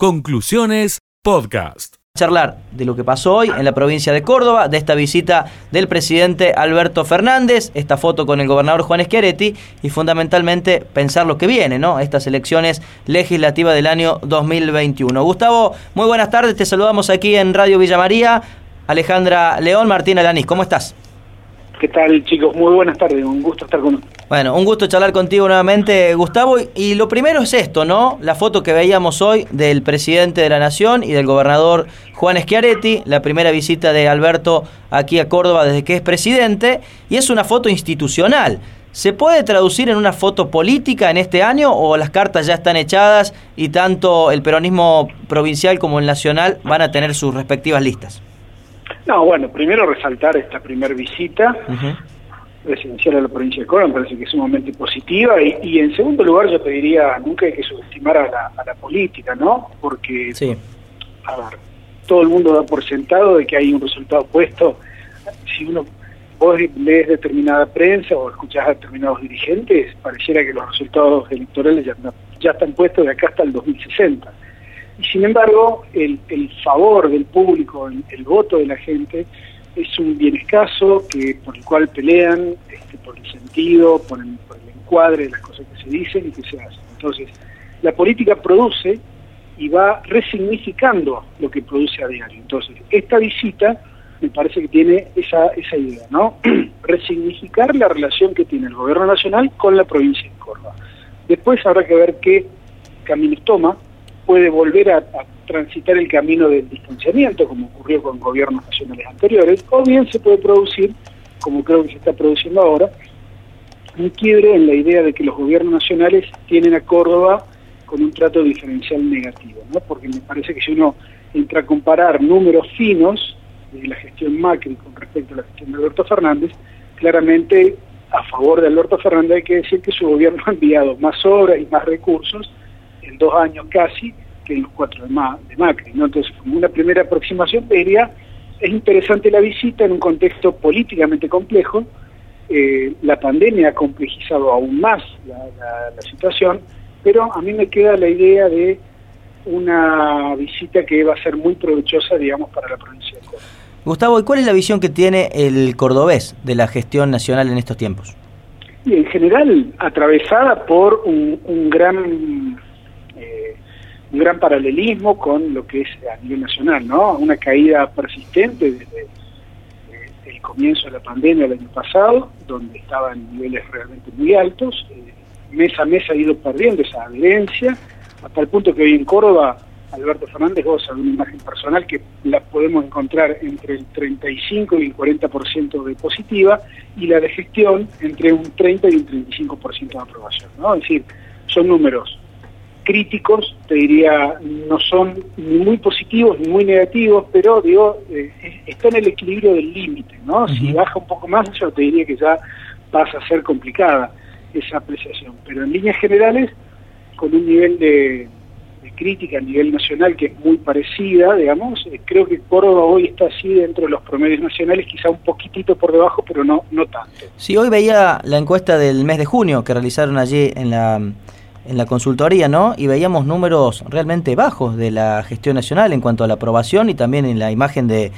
Conclusiones Podcast. charlar de lo que pasó hoy en la provincia de Córdoba, de esta visita del presidente Alberto Fernández, esta foto con el gobernador Juan Schiaretti y fundamentalmente pensar lo que viene, ¿no? Estas elecciones legislativas del año 2021. Gustavo, muy buenas tardes, te saludamos aquí en Radio Villa María. Alejandra León, Martín Alanís, ¿cómo estás? ¿Qué tal, chicos? Muy buenas tardes, un gusto estar con. Bueno, un gusto charlar contigo nuevamente, Gustavo. Y lo primero es esto, ¿no? La foto que veíamos hoy del presidente de la Nación y del gobernador Juan Schiaretti, la primera visita de Alberto aquí a Córdoba desde que es presidente, y es una foto institucional. ¿Se puede traducir en una foto política en este año o las cartas ya están echadas y tanto el peronismo provincial como el nacional van a tener sus respectivas listas? No, bueno, primero resaltar esta primera visita presidencial a la provincia de Córdoba, me parece que es sumamente positiva, y, y en segundo lugar yo te diría, nunca hay que subestimar a la, a la política, ¿no? Porque, Sí. a ver, todo el mundo da por sentado de que hay un resultado puesto. Si uno, vos lees determinada prensa o escuchás a determinados dirigentes, pareciera que los resultados electorales ya, ya están puestos de acá hasta el 2060. Y sin embargo, el, el favor del público, el, voto de la gente, es un bien escaso que por el cual pelean este, por el sentido, por el, por el encuadre de las cosas que se dicen y que se hacen. Entonces, la política produce y va resignificando lo que produce a diario. Entonces, esta visita me parece que tiene esa, esa idea, ¿no? Resignificar la relación que tiene el gobierno nacional con la provincia de Córdoba. Después habrá que ver qué caminos toma, puede volver a, transitar el camino del distanciamiento, como ocurrió con gobiernos nacionales anteriores, o bien se puede producir, como creo que se está produciendo ahora, un quiebre en la idea de que los gobiernos nacionales tienen a Córdoba con un trato diferencial negativo, ¿no? porque me parece que si uno entra a comparar números finos de la gestión Macri con respecto a la gestión de Alberto Fernández, claramente a favor de Alberto Fernández hay que decir que su gobierno ha enviado más obras y más recursos en dos años casi que en los cuatro de, Ma de Macri. ¿no? Entonces, como una primera aproximación, diría, es interesante la visita en un contexto políticamente complejo, eh, la pandemia ha complejizado aún más la, la, la, situación, pero a mí me queda la idea de una visita que va a ser muy provechosa, digamos, para la provincia de Córdoba. Gustavo, ¿y cuál es la visión que tiene el cordobés de la gestión nacional en estos tiempos? Y en general, atravesada por un, un gran un gran paralelismo con lo que es a nivel nacional, ¿no? Una caída persistente desde el comienzo de la pandemia el año pasado, donde estaba en niveles realmente muy altos, eh, mes a mes ha ido perdiendo esa adherencia, hasta el punto que hoy en Córdoba Alberto Fernández goza de una imagen personal que la podemos encontrar entre el 35 y el 40% de positiva y la de gestión entre un 30 y un 35% de aprobación, ¿no? Es decir, son números críticos, te diría, no son ni muy positivos ni muy negativos, pero digo, eh, está en el equilibrio del límite, ¿no? Uh -huh. Si baja un poco más, yo te diría que ya pasa a ser complicada esa apreciación, pero en líneas generales, con un nivel de, de crítica a nivel nacional que es muy parecida, digamos, eh, creo que Córdoba hoy está así dentro de los promedios nacionales, quizá un poquitito por debajo, pero no, no tanto. Sí, hoy veía la encuesta del mes de junio que realizaron allí en la en la consultoría, ¿no? Y veíamos números realmente bajos de la gestión nacional en cuanto a la aprobación y también en la imagen de,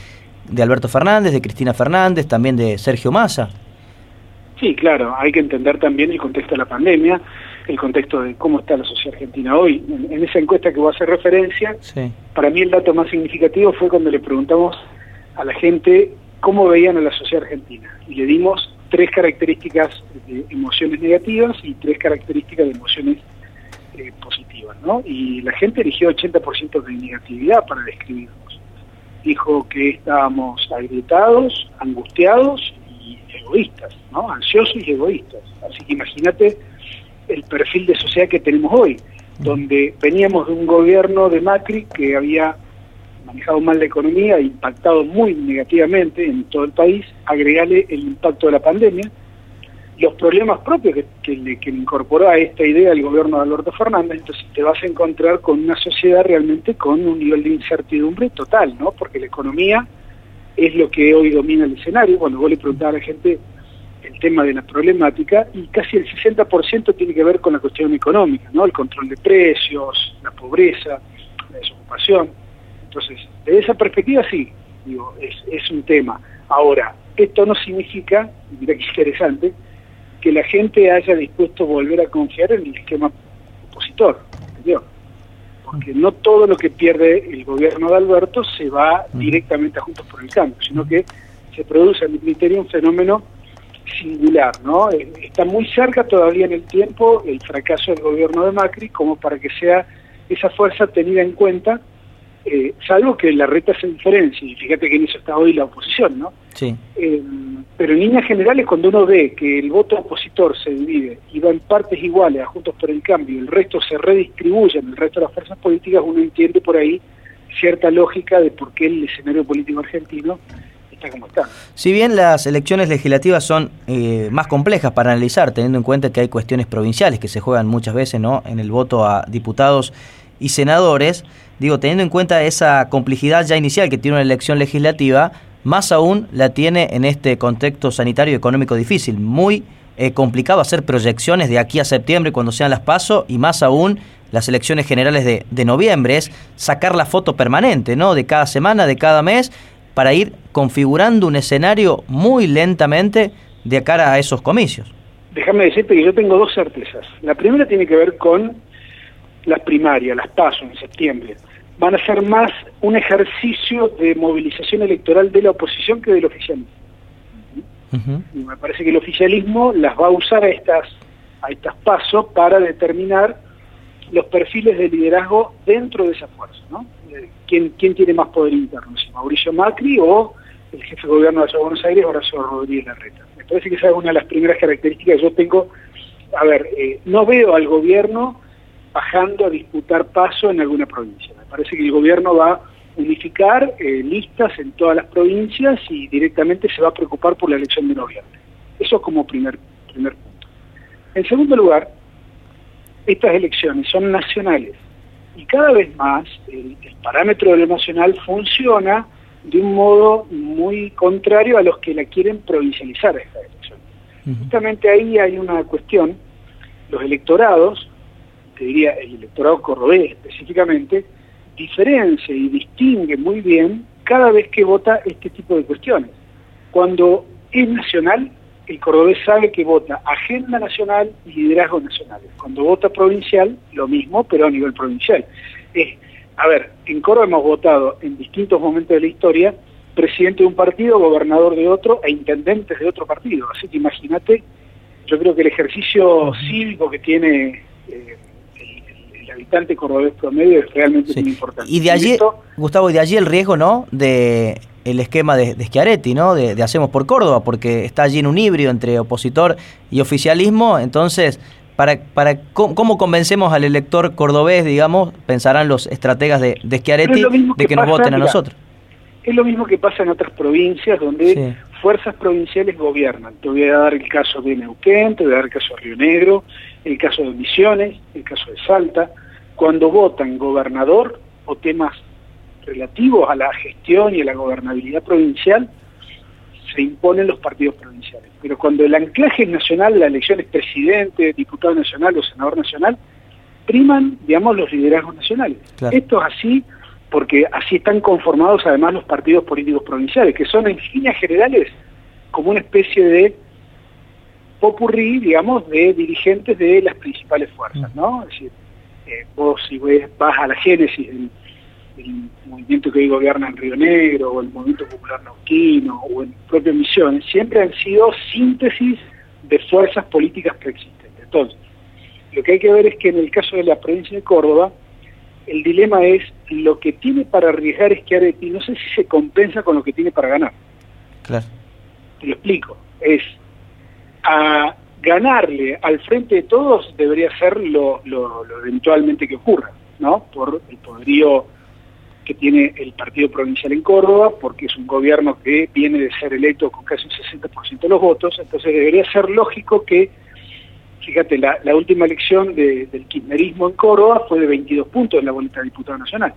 de Alberto Fernández, de Cristina Fernández, también de Sergio Massa. Sí, claro, hay que entender también el contexto de la pandemia, el contexto de cómo está la sociedad argentina hoy. En, en esa encuesta que voy a hacer referencia, sí. para mí el dato más significativo fue cuando le preguntamos a la gente cómo veían a la sociedad argentina. Y le dimos tres características de emociones negativas y tres características de emociones eh, positivas, ¿no? Y la gente eligió 80% de negatividad para describirnos. Dijo que estábamos agrietados, angustiados y egoístas, ¿no? Ansiosos y egoístas. Así que imagínate el perfil de sociedad que tenemos hoy, donde veníamos de un gobierno de Macri que había manejado mal la economía, impactado muy negativamente en todo el país, agregarle el impacto de la pandemia, los problemas propios que, que, que, incorporó a esta idea el gobierno de Alberto Fernández, entonces te vas a encontrar con una sociedad realmente con un nivel de incertidumbre total, ¿no? Porque la economía es lo que hoy domina el escenario. Cuando vos le preguntás a la gente el tema de la problemática, y casi el 60% tiene que ver con la cuestión económica, ¿no? El control de precios, la pobreza. una desocupación. Entonces, desde esa perspectiva sí, digo, es, es un tema. Ahora, esto no significa, mira que interesante, que la gente haya dispuesto a volver a confiar en el esquema opositor, ¿entendió? Porque no todo lo que pierde el gobierno de Alberto se va directamente a Juntos por el Cambio, sino que se produce, a mi criterio, un fenómeno singular, ¿no? Eh, está muy cerca todavía en el tiempo el fracaso del gobierno de Macri como para que sea esa fuerza tenida en cuenta eh, salvo que la reta se diferencia, y fíjate que en eso está hoy la oposición, ¿no? Sí. Eh, pero en líneas generales, cuando uno ve que el voto opositor se divide y va en partes iguales a Juntos por el Cambio, y el resto se redistribuye en el resto de las fuerzas políticas, uno entiende por ahí cierta lógica de por qué el escenario político argentino está como está. Si bien las elecciones legislativas son eh, más complejas para analizar, teniendo en cuenta que hay cuestiones provinciales que se juegan muchas veces ¿no? en el voto a diputados y senadores, digo, teniendo en cuenta esa complejidad ya inicial que tiene una elección legislativa, más aún la tiene en este contexto sanitario y económico difícil. Muy eh, complicado hacer proyecciones de aquí a septiembre cuando sean las pasos y más aún las elecciones generales de, de noviembre, es sacar la foto permanente, ¿no? De cada semana, de cada mes, para ir configurando un escenario muy lentamente de cara a esos comicios. Déjame decirte que yo tengo dos certezas. La primera tiene que ver con las primarias, las pasos en septiembre, van a ser más un ejercicio de movilización electoral de la oposición que del oficialismo. Y me parece que el oficialismo las va a usar a estas, a estas pasos para determinar los perfiles de liderazgo dentro de esa fuerza. ¿no? Eh, ¿Quién, ¿Quién tiene más poder interno? Si Mauricio Macri o el jefe de gobierno de Buenos Aires, Horacio Rodríguez Larreta. Me parece que esa es una de las primeras características que yo tengo. A ver, eh, no veo al gobierno bajando a disputar paso en alguna provincia. Parece que el gobierno va a unificar eh, listas en todas las provincias y directamente se va a preocupar por la elección de noviembre. Eso como primer, primer punto. En segundo lugar, estas elecciones son nacionales y cada vez más el, el parámetro de lo nacional funciona de un modo muy contrario a los que la quieren provincializar esta elección. Justamente ahí hay una cuestión, los electorados diría el electorado cordobés específicamente, diferencia y distingue muy bien cada vez que vota este tipo de cuestiones. Cuando es nacional, el cordobés sabe que vota agenda nacional y liderazgo nacional. Cuando vota provincial, lo mismo, pero a nivel provincial. Es, a ver, en Córdoba hemos votado en distintos momentos de la historia presidente de un partido, gobernador de otro e intendentes de otro partido. Así que imagínate, yo creo que el ejercicio cívico que tiene eh, habitante cordobés promedio es realmente muy importante. Y de allí, Gustavo, y de allí el riesgo, ¿no? De el esquema de, de Schiaretti, ¿no? De, Hacemos por Córdoba, porque está allí en un híbrido entre opositor y oficialismo, entonces... Para, para ¿Cómo convencemos al elector cordobés, digamos, pensarán los estrategas de, de Schiaretti, de que nos voten a nosotros? Es lo mismo que pasa en otras provincias donde fuerzas provinciales gobiernan. Te voy a dar el caso de Neuquén, te voy a dar el caso de Río Negro, el caso de Misiones, el caso de Salta, cuando votan gobernador o temas relativos a la gestión y a la gobernabilidad provincial, se imponen los partidos provinciales. Pero cuando el anclaje es nacional, la elección es presidente, diputado nacional o senador nacional, priman, digamos, los liderazgos nacionales. Esto es así porque así están conformados además los partidos políticos provinciales, que son en líneas generales como una especie de popurrí, digamos, de dirigentes de las principales fuerzas, ¿no? Es decir, eh, vos si vas a la génesis del, movimiento que hoy gobierna en Río Negro, o el movimiento popular nauquino, o en propio Misiones, siempre han sido síntesis de fuerzas políticas preexistentes. Entonces, lo que hay que ver es que en el caso de la provincia de Córdoba, el dilema es lo que tiene para arriesgar es que y no sé si se compensa con lo que tiene para ganar. Claro. Te lo explico. Es a ganarle al frente de todos debería ser lo, lo, eventualmente que ocurra, ¿no? Por el poderío que tiene el partido provincial en Córdoba, porque es un gobierno que viene de ser electo con casi un 60% de los votos, entonces debería ser lógico que, fíjate, la, última elección del kirchnerismo en Córdoba fue de 22 puntos en la boleta de diputado nacional.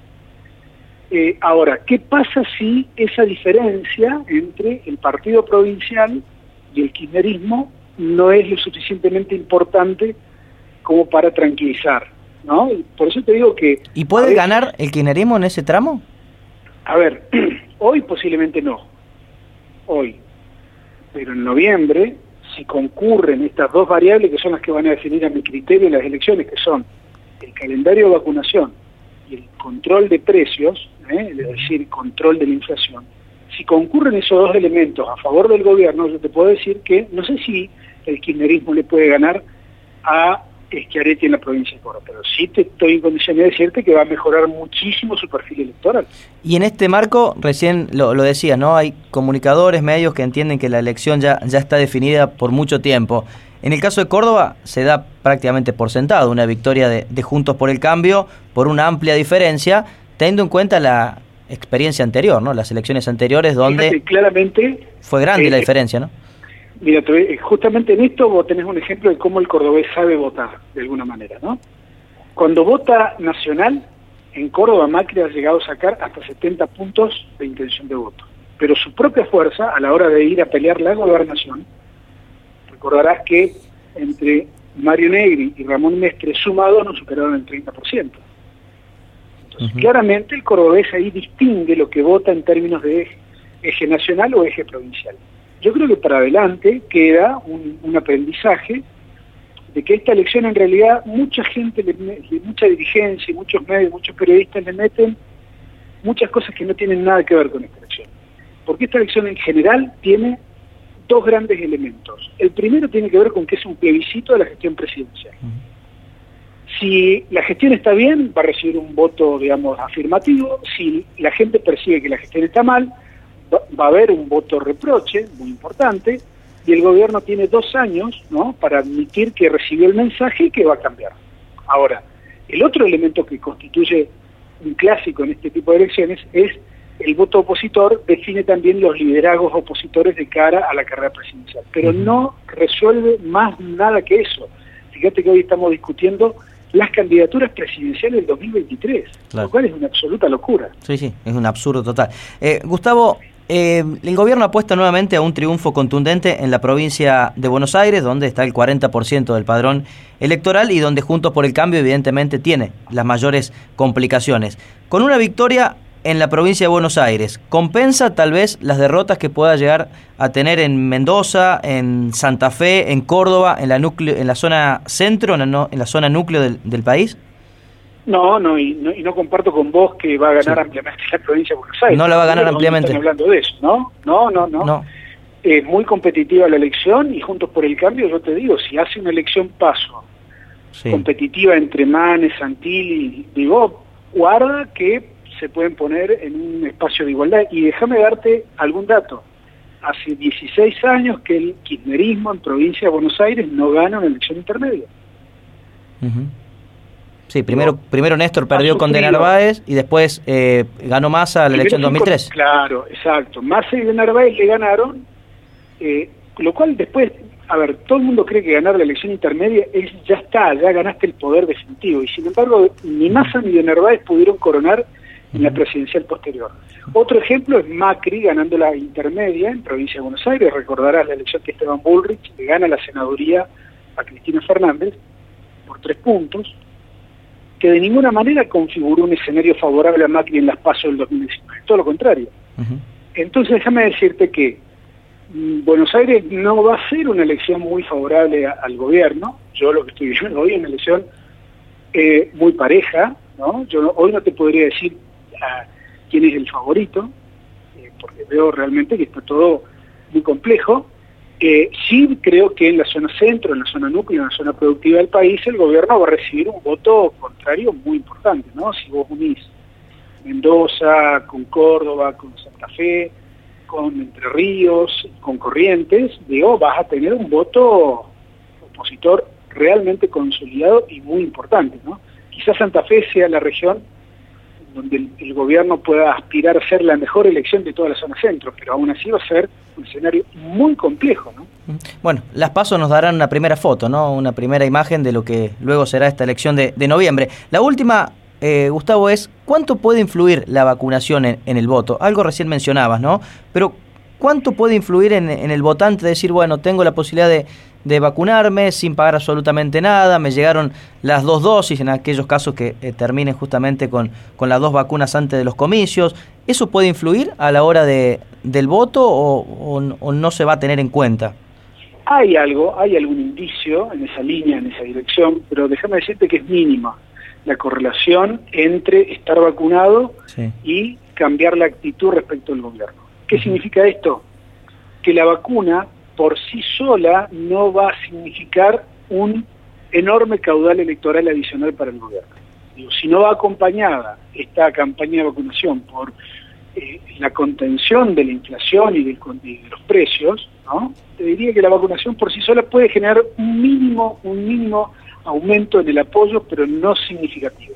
Eh, ahora, ¿qué pasa si esa diferencia entre el partido provincial y el kirchnerismo no es lo suficientemente importante como para tranquilizar ¿no? Y por eso te digo que... ¿Y puede ganar el kirchnerismo en ese tramo? A ver, hoy posiblemente no, hoy, pero en noviembre, si concurren estas dos variables que son las que van a definir a mi criterio en las elecciones, que son el calendario de vacunación y el control de precios, ¿eh? es decir, control de la inflación, si concurren esos dos elementos a favor del gobierno, yo te puedo decir que no sé si el kirchnerismo le puede ganar a Schiaretti en la provincia de Córdoba, pero sí te estoy en condiciones de decirte que va a mejorar muchísimo su perfil electoral. Y en este marco, recién lo, lo decía, ¿no? Hay comunicadores, medios que entienden que la elección ya, ya está definida por mucho tiempo. En el caso de Córdoba se da prácticamente por sentado una victoria de, de Juntos por el Cambio por una amplia diferencia, teniendo en cuenta la experiencia anterior, ¿no? Las elecciones anteriores donde Fíjate, claramente fue grande eh, la diferencia, ¿no? Mira, te- justamente en esto vos tenés un ejemplo de cómo el cordobés sabe votar, de alguna manera, ¿no? Cuando vota Nacional, en Córdoba Macri ha llegado a sacar hasta 70 puntos de intención de voto. Pero su propia fuerza, a la hora de ir a pelear la gobernación, recordarás que entre Mario Negri y Ramón Mestre sumados no superaron el 30%. Claramente el cordobés ahí distingue lo que vota en términos de eje, eje nacional o eje provincial. Yo creo que para adelante queda un, un aprendizaje de que esta elección en realidad mucha gente, le- mucha dirigencia, muchos medios, muchos periodistas le meten muchas cosas que no tienen nada que ver con esta elección. Porque esta elección en general tiene dos grandes elementos. El primero tiene que ver con que es un plebiscito de la gestión presidencial. Si la gestión está bien, va a recibir un voto, digamos, afirmativo. Si la gente percibe que la gestión está mal, va, a haber un voto reproche, muy importante. Y el gobierno tiene dos años, ¿no?, para admitir que recibió el mensaje y que va a cambiar. Ahora, el otro elemento que constituye un clásico en este tipo de elecciones es el voto opositor define también los liderazgos opositores de cara a la carrera presidencial, pero no resuelve más nada que eso. Fíjate que hoy estamos discutiendo las candidaturas presidenciales del 2023, Claro. lo cual es una absoluta locura. Sí, sí, es un absurdo total. Eh, Gustavo, eh, el gobierno apuesta nuevamente a un triunfo contundente en la provincia de Buenos Aires, donde está el 40% del padrón electoral y donde Juntos por el Cambio evidentemente tiene las mayores complicaciones. Con una victoria en la provincia de Buenos Aires, ¿compensa tal vez las derrotas que pueda llegar a tener en Mendoza, en Santa Fe, en Córdoba, en la, núcleo, en la zona centro, en la, no- en la zona núcleo del, del país? No, no y, no, y no comparto con vos que va a ganar Sí. ampliamente la provincia de Buenos Aires. No la va a ganar no ampliamente. están hablando de eso, ¿no? No, no, no. No. Es muy competitiva la elección y Juntos por el Cambio, yo te digo, si hace una elección paso Sí. competitiva entre Manes, Santilli, digo, guarda que se pueden poner en un espacio de igualdad. Y déjame darte algún dato. Hace 16 años que el kirchnerismo en provincia de Buenos Aires no gana una elección intermedia. Sí, primero, No. primero Néstor perdió con De. Narváez y después eh, ganó Massa la elección fue con- 2003. Claro, exacto. Massa y de Narváez le ganaron, eh, lo cual después, a ver, todo el mundo cree que ganar la elección intermedia es ya está, ya ganaste el poder definitivo. Y sin embargo, ni Massa ni de Narváez pudieron coronar en la presidencial posterior. Otro ejemplo es Macri ganando la intermedia en provincia de Buenos Aires. Recordarás la elección que Esteban Bullrich le gana la senaduría a Cristina Fernández por tres puntos, que de ninguna manera configuró un escenario favorable a Macri en las pasos del 2019. Todo lo contrario. Entonces déjame decirte que mm, Buenos Aires no va a ser una elección muy favorable a- al gobierno. Yo lo que estoy viendo hoy es una elección eh, muy pareja, ¿no? Yo no- hoy no te podría decir ah, quién es el favorito, eh, porque veo realmente que está todo muy complejo. Eh, sí creo que en la zona centro, en la zona núcleo, en la zona productiva del país, el gobierno va a recibir un voto contrario muy importante, ¿no? Si vos unís Mendoza, con Córdoba, con Santa Fe, con Entre Ríos, con Corrientes, digo, vas a tener un voto opositor realmente consolidado y muy importante, ¿no? Quizás Santa Fe sea la región donde el, gobierno pueda aspirar a ser la mejor elección de toda la zona centro, pero aún así va a ser un escenario muy complejo, ¿no? Bueno, las pasos nos darán una primera foto, ¿no? Una primera imagen de lo que luego será esta elección de, de noviembre. La última, eh, Gustavo, es ¿cuánto puede influir la vacunación en, en el voto? Algo recién mencionabas, ¿no? Pero ¿cuánto puede influir en, el votante decir, bueno, tengo la posibilidad de, vacunarme sin pagar absolutamente nada, me llegaron las dos dosis en aquellos casos que eh, terminen justamente con, con las dos vacunas antes de los comicios? ¿Eso puede influir a la hora de, del voto o, no se va a tener en cuenta? Hay algo, hay algún indicio en esa línea, en esa dirección, pero déjame decirte que es mínima la correlación entre estar vacunado y cambiar la actitud respecto al gobierno. ¿Qué significa esto? Que la vacuna por sí sola no va a significar un enorme caudal electoral adicional para el gobierno. si no va acompañada esta campaña de vacunación por eh, la contención de la inflación y, de los precios, ¿no? te diría que la vacunación por sí sola puede generar un mínimo, un mínimo aumento en el apoyo, pero no significativo.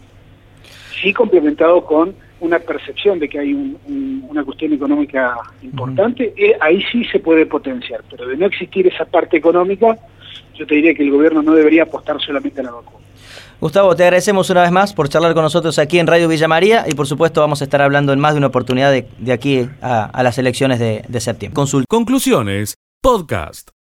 Sí complementado con una percepción de que hay una cuestión económica importante, eh, ahí sí se puede potenciar, pero de no existir esa parte económica, yo te diría que el gobierno no debería apostar solamente a la vacuna. Gustavo, te agradecemos una vez más por charlar con nosotros aquí en Radio Villa María y por supuesto vamos a estar hablando en más de una oportunidad de, aquí a, las elecciones de, de septiembre. Conclusiones, podcast.